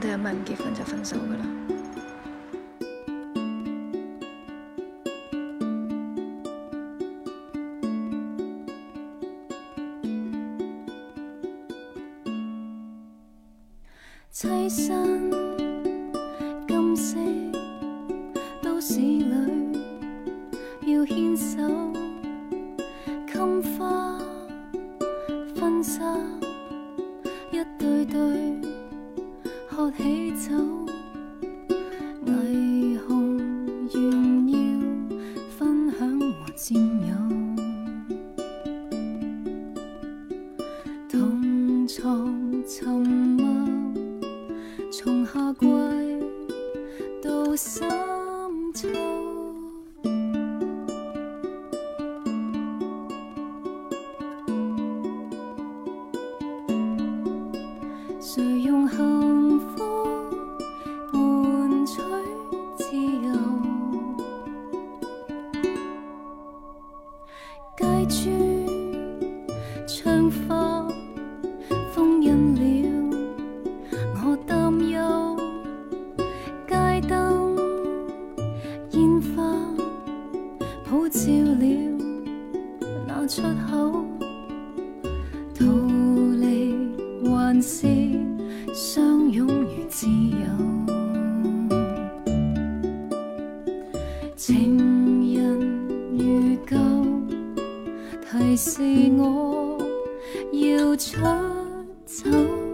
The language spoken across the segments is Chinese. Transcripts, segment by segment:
我哋系咪唔结婚就分手噶啦？付出走。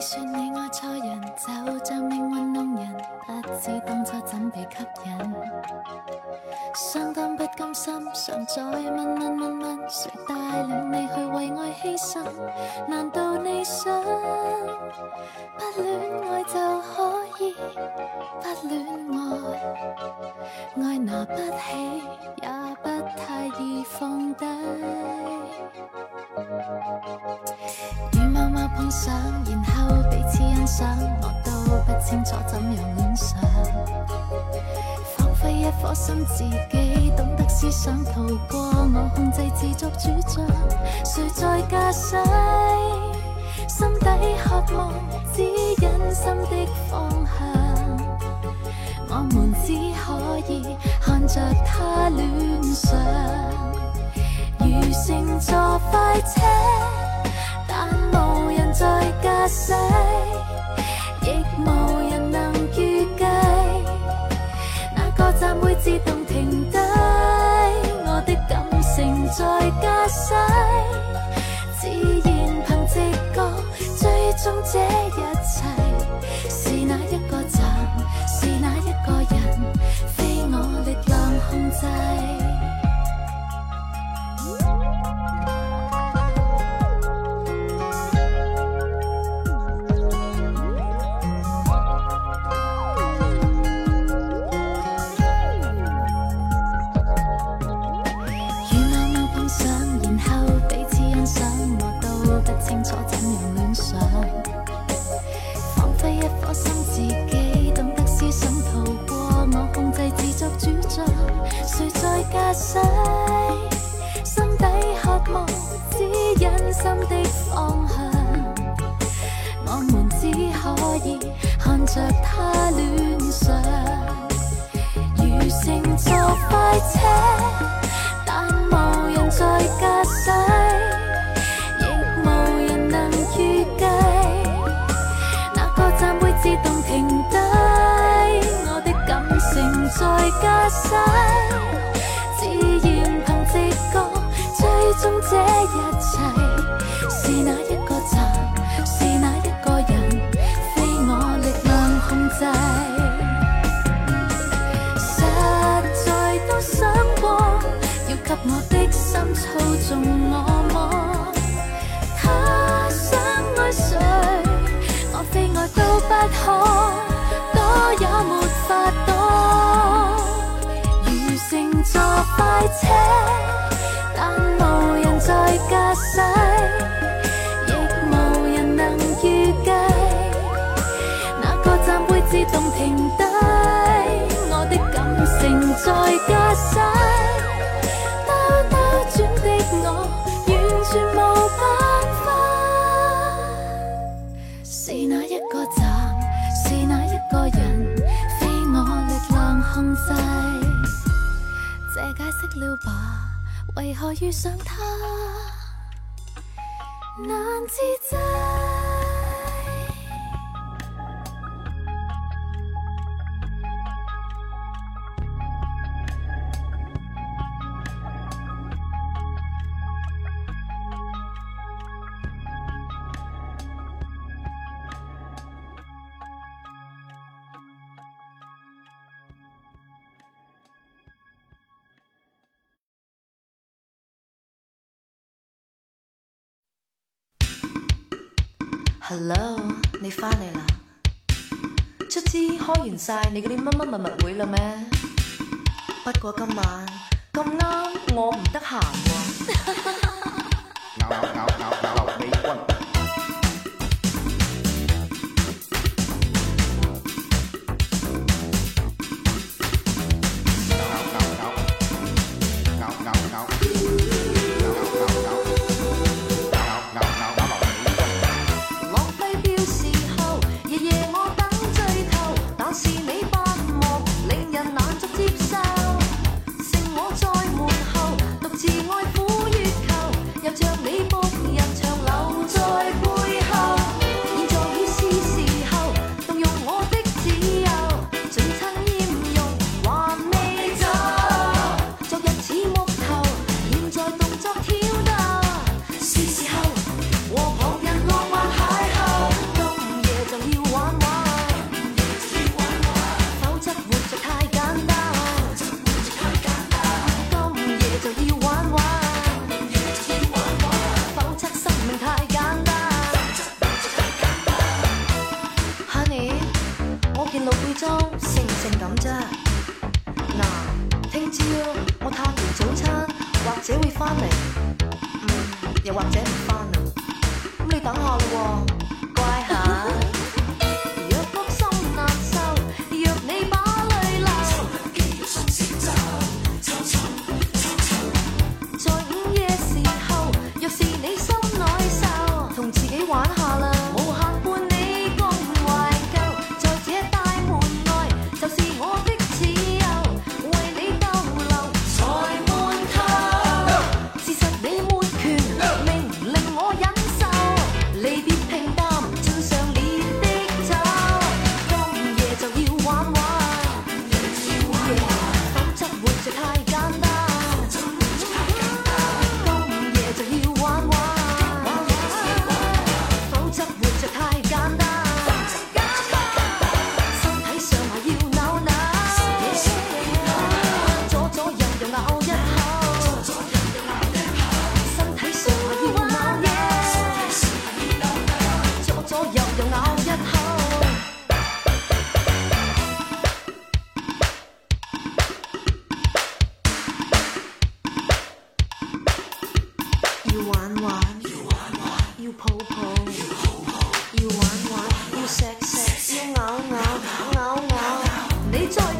你说你爱错人，就像命运弄人，不知当初怎被吸引。相当不甘心，常在问问问问，谁带领你去为爱牺牲？难道你想不恋爱就可以不恋爱？爱拿不起，也不太易放低。与默默碰上，然后。彼此欣赏，我都不清楚怎样恋上。彷彿一颗心自己懂得思想，逃过我控制自作主张。谁在驾驶？心底渴望指引心的方向。我们只可以看着他恋上，如乘坐快车。在驾驶，亦无人能预计，哪个站会自动停低？我的感情在驾驶，自然凭直觉追踪这一切。是哪一个站？是哪一个人？非我力量控制。才遇上他，难自责。Hello，你翻嚟啦？出资开完晒你嗰啲乜乜物物会啦咩？不过今晚咁啱我唔得闲喎。咬咬咬咬咬刘备军。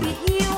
with you.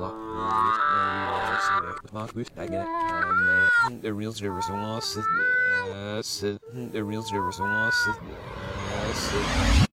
the real service was the real service was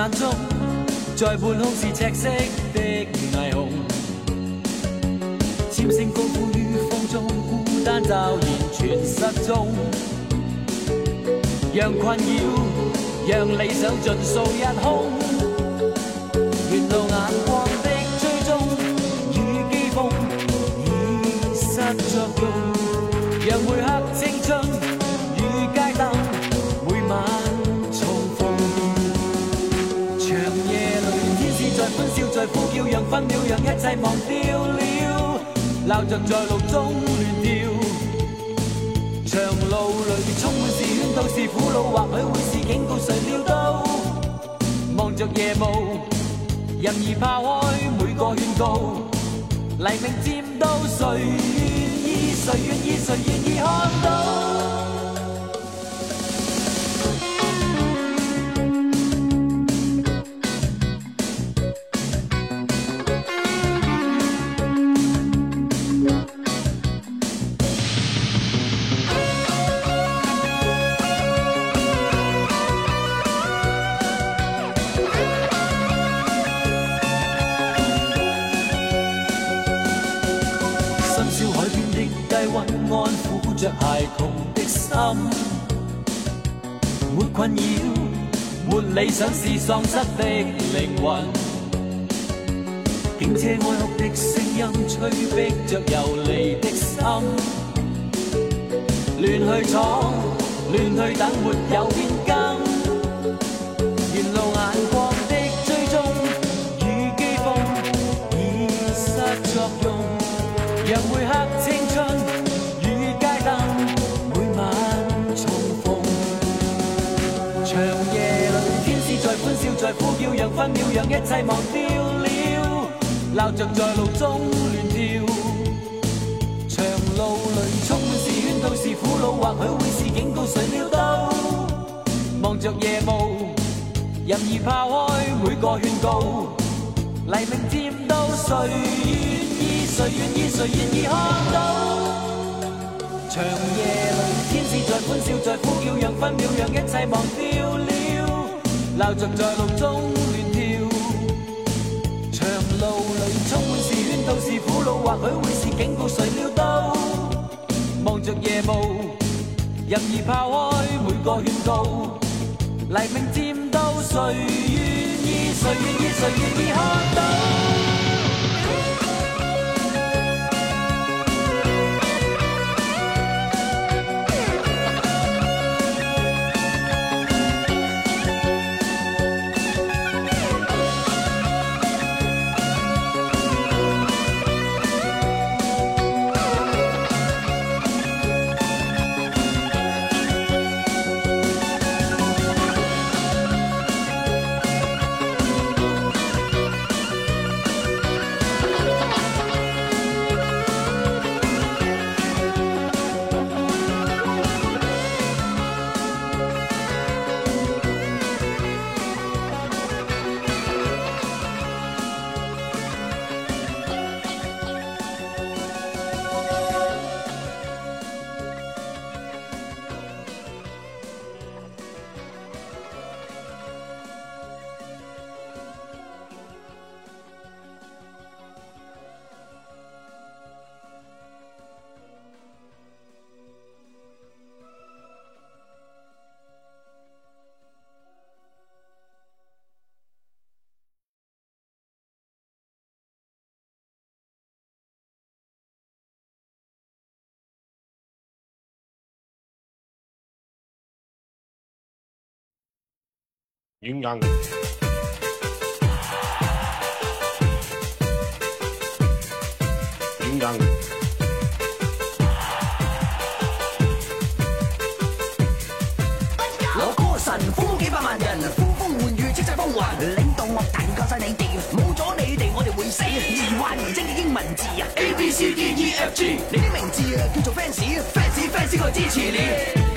眼中，在半空是赤色的霓虹，潜声高呼于风中，孤单骤然全失踪，让困扰，让理想尽数一空。在呼叫，让分秒，让一切忘掉了，闹着在路中乱跳。长路里充满是圈，套，是苦恼，或许会是警告，谁料到？望着夜雾，任意抛开每个劝告。黎明渐到，谁愿意？谁愿意？谁愿意看到？理想是丧失的灵魂，警车哀哭的声音，催逼着游离的心，乱去闯，乱去等，没有变更，沿路眼光。在呼叫，让分秒，让一切忘掉了，闹着在路中乱跳。长路里充满是圈，导，是苦恼，或许会是警告，谁料到？望着夜雾，任意抛开每个劝告。黎明渐到，谁愿意？谁愿意？谁愿意看到？长夜里，天使在欢笑，在呼叫，让分秒，让一切忘掉了。闹着在路中乱跳，长路里充满是圈，痛是苦恼，或许会是警告，谁料到？望着夜雾，任意抛开每个劝告，黎明渐到，谁愿意？谁愿意？谁愿意看到？阴阳，阴阳。我歌神呼几百万人，呼风唤雨叱咤风云，领导乐坛靠晒你哋，冇咗你哋我哋会死。二幻完精嘅英文字，A B C D E F G，你啲名字啊叫做 fans，fans fans 我支持你。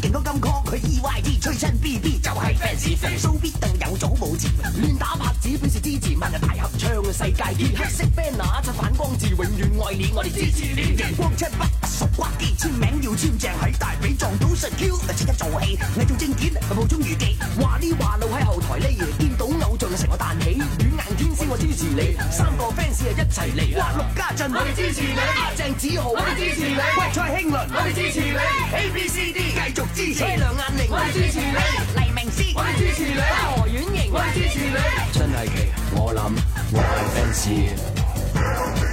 劲歌金曲，佢 E Y D 吹亲 B B 就系 f a n o 苏必定有早冇迟，乱打拍子表示支持，问下大合唱世界，黑色 band r 出反光字，永远爱你，我哋支持你，荧光七不。刮机签名要签正，喺大髀撞到实 Q，即刻做戏，你做正片，冇中如记，话呢话路喺后台呢，见到偶像成我弹起，软硬天师我支持你，三个 fans 啊一齐嚟，郭家俊我支持你，郑子豪我支持你，蔡兴伦我哋支持你，A B C D 继续支持，车雁眼明我支持你，黎明诗我支持你，何婉莹我支持你，陈大奇我谂我系 fans。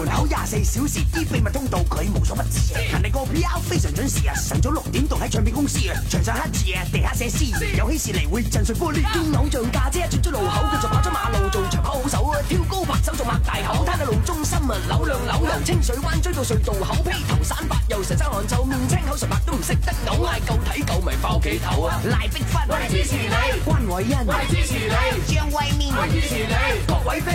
门口廿四小时，啲秘密通道佢无所不知啊！人哋个 P.R. 非常准时啊，晨早六点到喺唱片公司啊，墙上刻字啊，地下写诗有喜事嚟会震碎玻璃。见偶像架车转咗路口，佢就跑咗马路做长跑好手啊，跳高白手做擘大口，摊喺路中心啊，扭两扭由清水湾，追到隧道口披头散发，又成身汗臭，面青口唇白都唔识得，呕，嗌够睇够咪爆企头啊！赖碧芬，我哋支持你，关伟恩，我哋支持你，张惠面，我哋支持你，各位。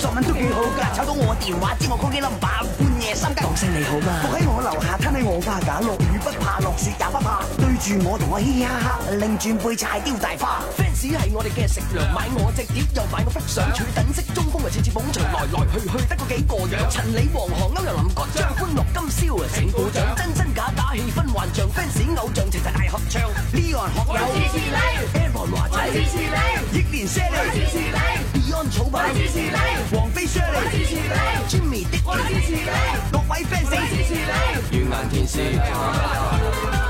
昨晚都几好噶，抄到我电话，知我开机冧版。老声你好嘛？伏喺我楼下，摊喺我花架，落雨不怕，落雪也不怕。对住我，同我嘻嘻哈哈，拧转背柴雕大花。fans 系我哋嘅食粮，买我只碟又买我幅相，处等式中锋啊，次次捧场，来来去去得个几个样。陈李黄、河欧、又林、群张欢乐今宵，请鼓掌。真真假假气氛幻像，fans 偶像齐齐大合唱。Leon 学友，支持你，e 黄华仔支持你，易建联我支持你，Beyond 草蜢我支持你，王菲 Shirley 我支持你，Jimmy 的我支持你。各位 fans 支持你，怨言天是。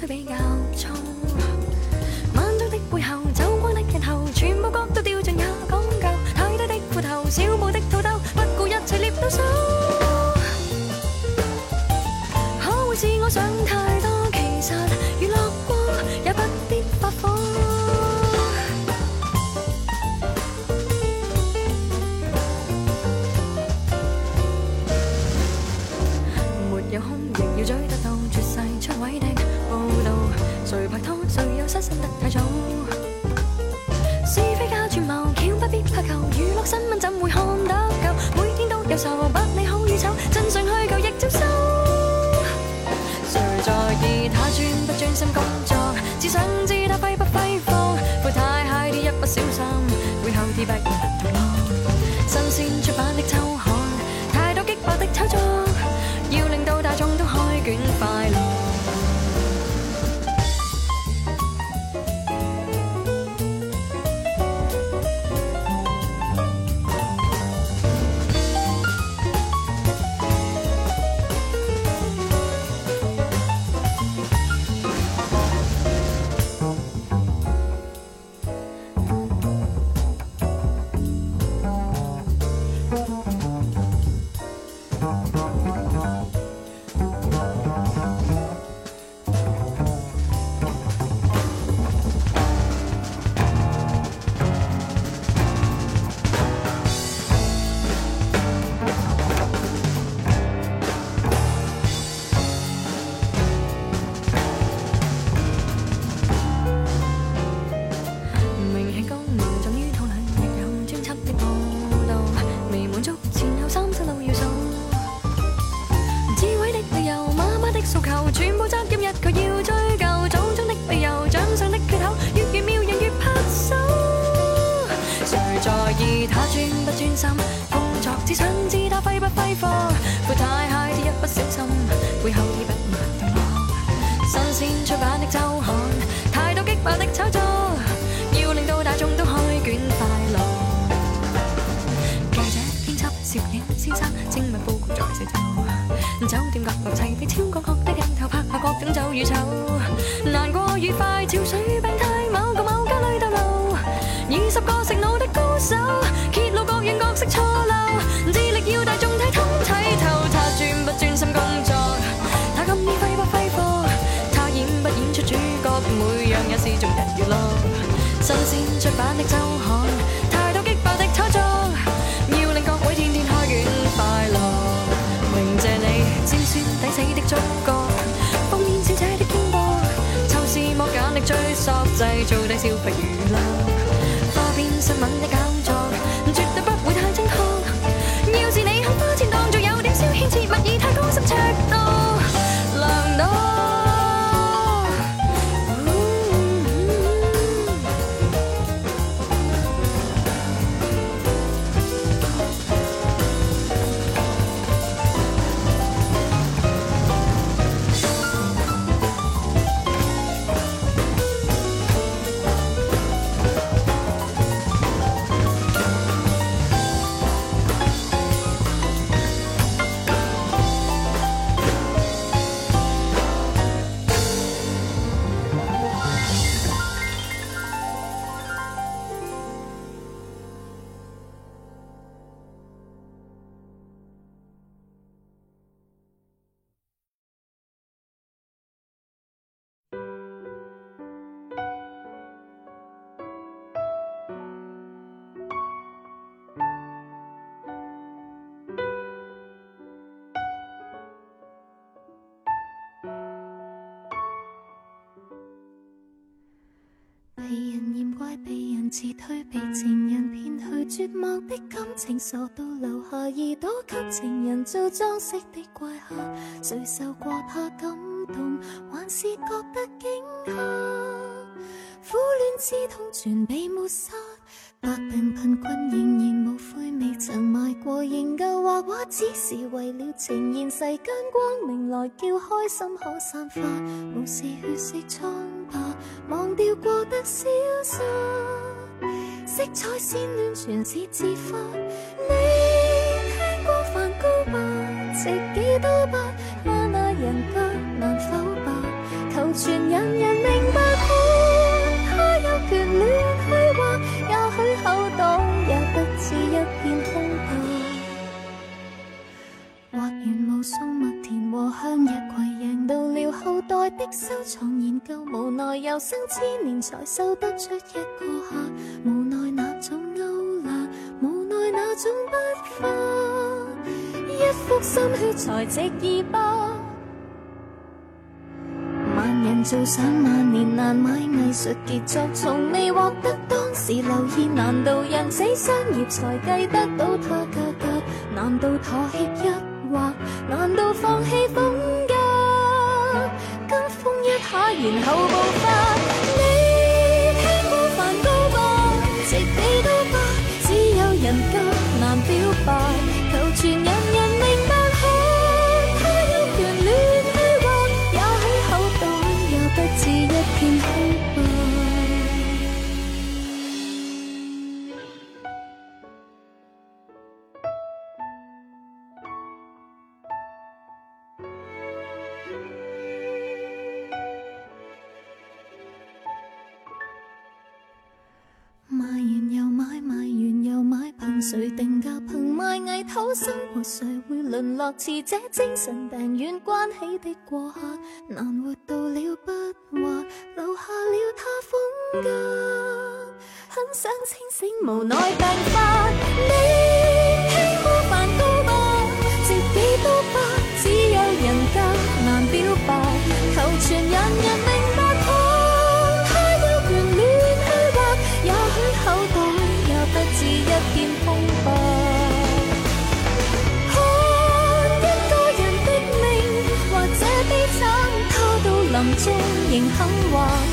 会比较。出版的周刊，太多激爆的操作，要令各位天天开卷快乐。明谢你尖酸抵死的触觉，封面小姐的风波，抽丝莫茧的追索，制造低消费娱乐。花边新闻的搞作，绝对不会太真空。要是你肯花钱当作有点小牵切勿以太高心尺。被情人骗去绝望的感情，傻到留下耳朵给情人做装饰的怪客。谁受过怕感动，还是觉得惊吓？苦恋之痛全被抹杀，百病贫困仍然无悔未曾卖过。仍旧画画，只是为了呈现世间光明，来叫开心可散发。无视血色苍白，忘掉过得潇洒。色彩鲜暖，全是自发。你听过梵高吧？值几多吧？他那人格能否吧？求全人人明白。他有权乱去话，也许口代也不止一片空白。画完无松麦田和向日葵，赢到了后代的收藏研究，无奈又生千年才收得出一个客。总不花，一幅心血才值二百。万人造上万年难买艺术杰作，从未获得当时留意。难道人死商业才计得到他价格？难道妥协一划？难道放弃风格？跟风一下，然后报。生活谁会沦落似这精神病院关起的过客？难活到了不惑，留下了他风格。很想清醒，无奈病发。你。平衡我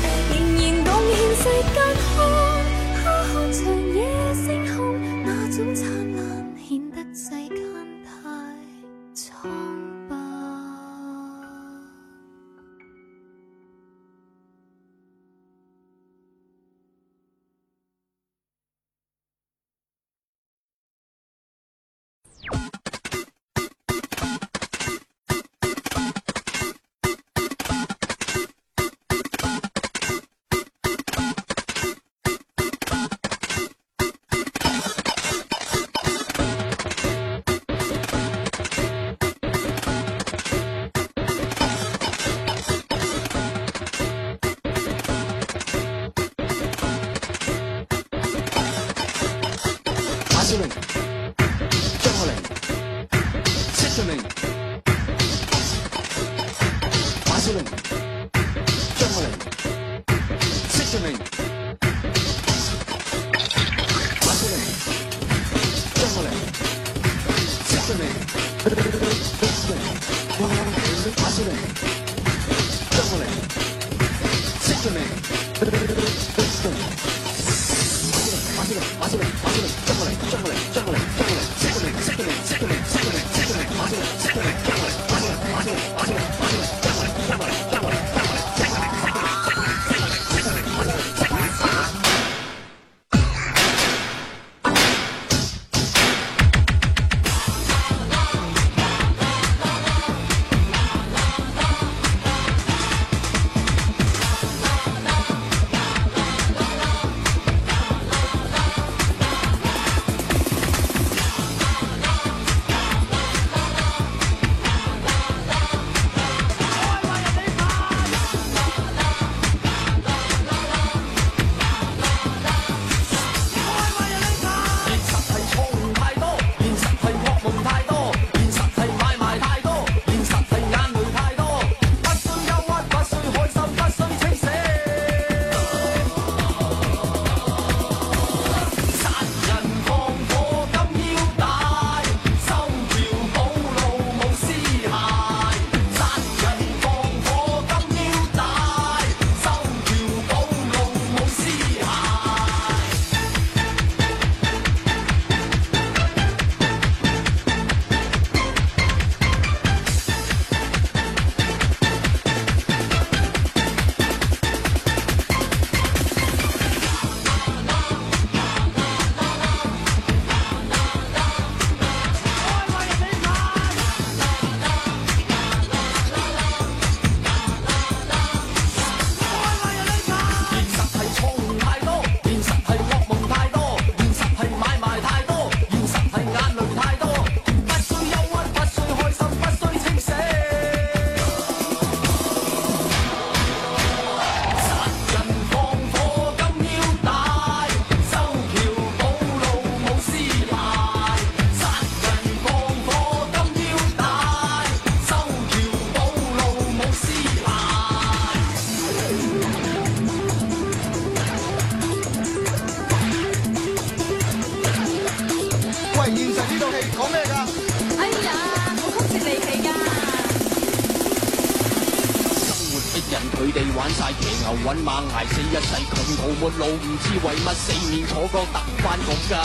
玩晒骑牛搵马，挨死一世穷途末路，唔知为乜四面坐歌，突翻局噶。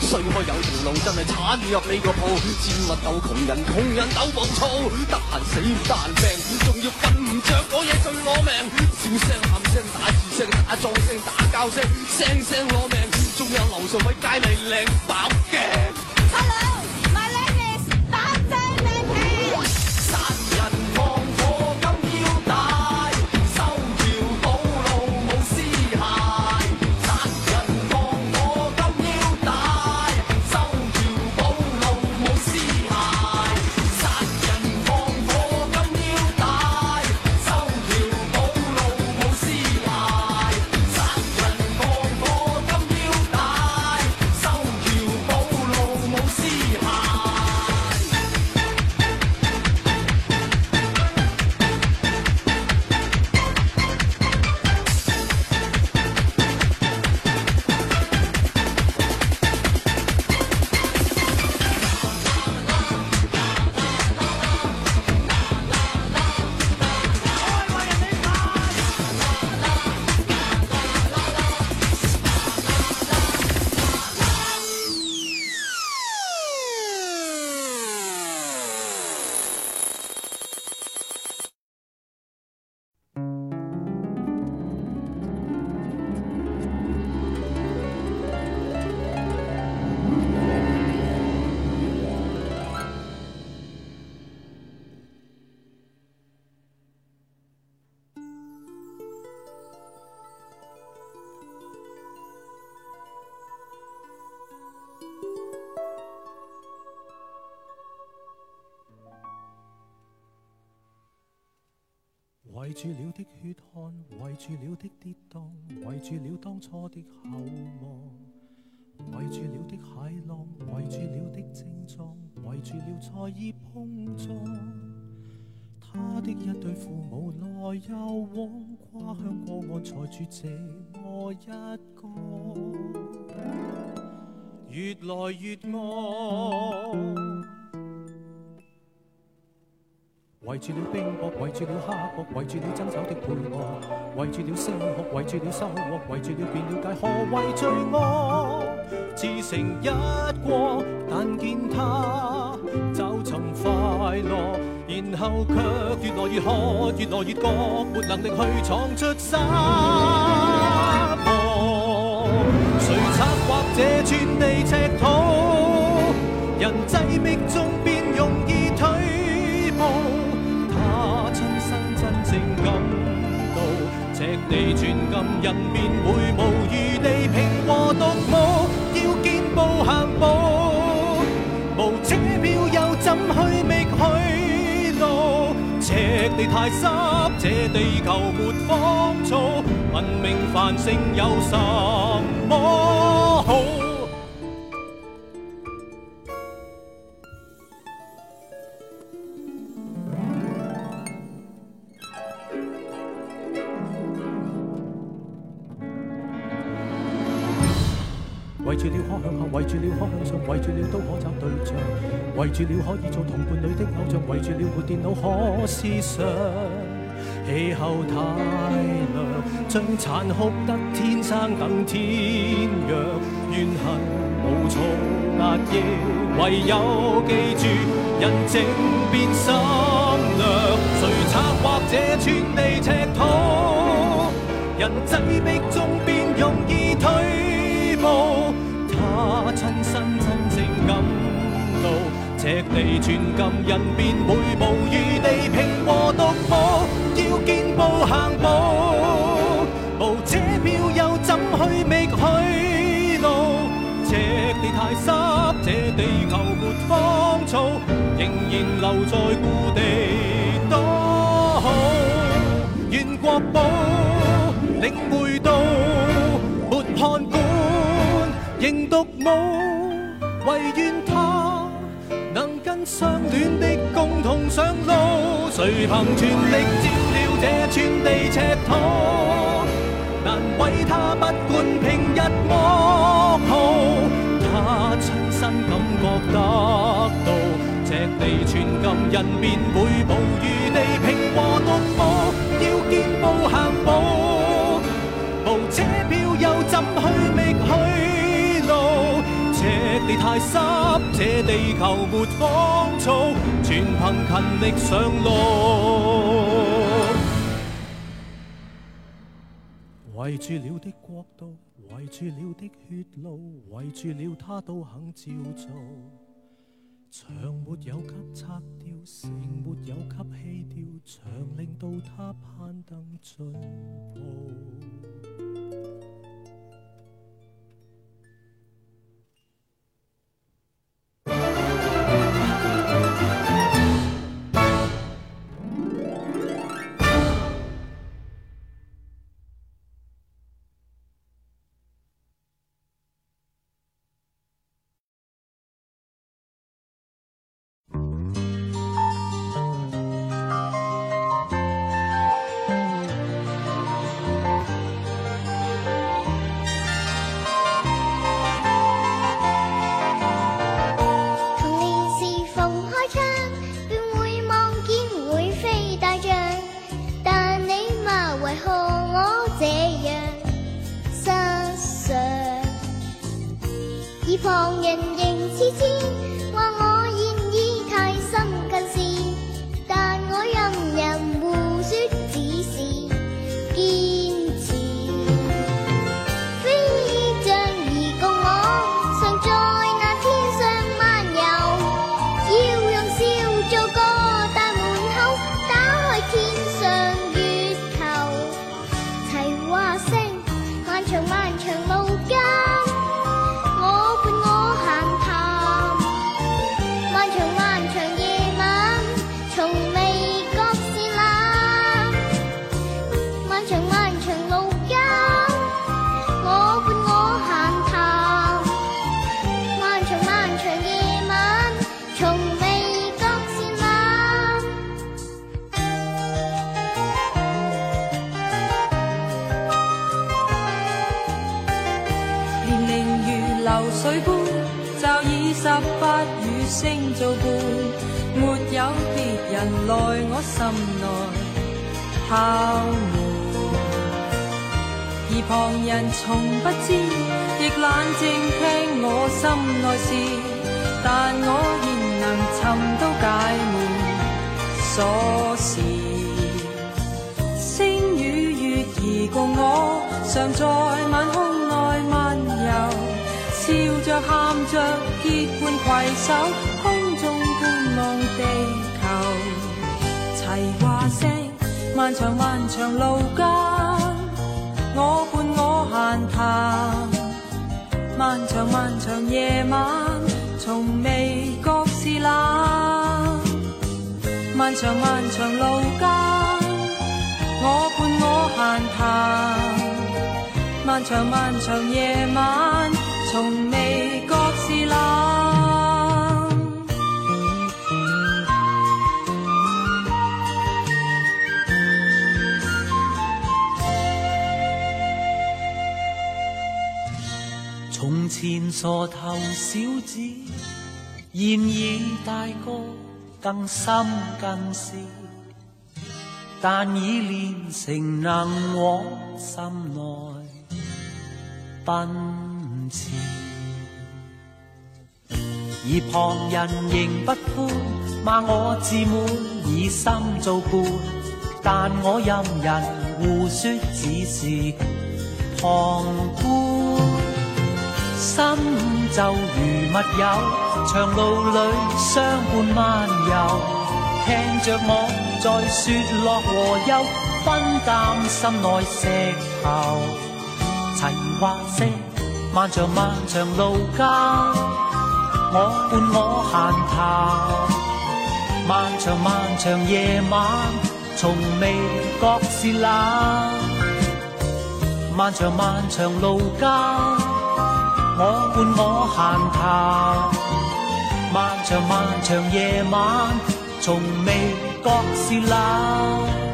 虽开有条路，真系铲入你个铺，贱物斗穷人，穷人斗暴躁，得闲死，唔犯病，仲要瞓唔着，攞嘢最攞命。笑声喊声打字声打撞声打交声，声声攞命。仲有楼上位街嚟靓爆嘅。阿女。住了的血汗，围住了的跌宕，围住了当初的厚望。围住了的海浪，围住了的症状，围住了才意碰撞。他的一对父母来又往，跨向过我才住这么一个，越来越爱。围住了冰戈，围住了黑薄，围住了争吵的配乐，围住了声学，围住了收获，围住了便了解何谓罪恶。自成一国，但见他找寻快乐，然后却越来越渴，越来越觉没能力去闯出沙漠。谁策划这寸地尺土？人挤觅中。你全金人便会无余地平和独舞，要健步行步，无车票又怎去觅去路？赤地太湿，这地球没芳草，文明繁盛有什么好？围住了可向下，围住了可向上，围住了都可找对象。围住了可以做同伴侣的偶像，围住了没电脑可思想。气候太凉，最残酷得天生等天亮。怨恨无从压抑，唯有记住人静变心凉。谁策划这寸地尺土？人挤逼中变容易退步。感到，赤地寸金，人便会无余地平和独步，要健步行步，无车票又怎去觅去路？赤地太湿，这地球没芳草，仍然留在故地多好。愿国宝领会到，没看管仍独舞。唯愿他能跟相恋的共同上路，谁凭全力照料这寸地赤土？难为他不管平日噩好，他亲身感觉得到，尺地寸金，人便会暴雨地平和独步，要健步行步，无车票又怎去？地太濕，這地球沒芳草，全憑勤力上路。圍住了的國度，圍住了的血路，圍住了他都肯照做。墙沒有给拆掉，城沒有给弃掉，墙令到他攀登進步。习發与星做伴，没有别人来我心内敲门，而旁人从不知，亦冷静听我心内事。但我仍能寻到解闷锁匙，星与月儿共我，常在晚空。笑着，喊着，结伴携手，空中观望地球。齐话声，漫长漫长路间，我伴我闲谈。漫长漫长夜晚，从未觉是冷。漫长漫长路间，我伴我闲谈。漫长漫长夜晚。从未觉是冷。从前傻头小子，现已大个更深更视，但已练成能往心内奔。而旁人仍不歡，罵我自滿以心做伴，但我任人胡说，只是旁觀。心就如密友，長路里相伴漫遊，聽着我在说乐和憂，分擔心內石頭。陳華声。漫长漫长路家，我伴我闲谈。漫长漫长夜晚，从未觉是冷。漫长漫长路家，我伴我闲谈。漫长漫长夜晚，从未觉是冷。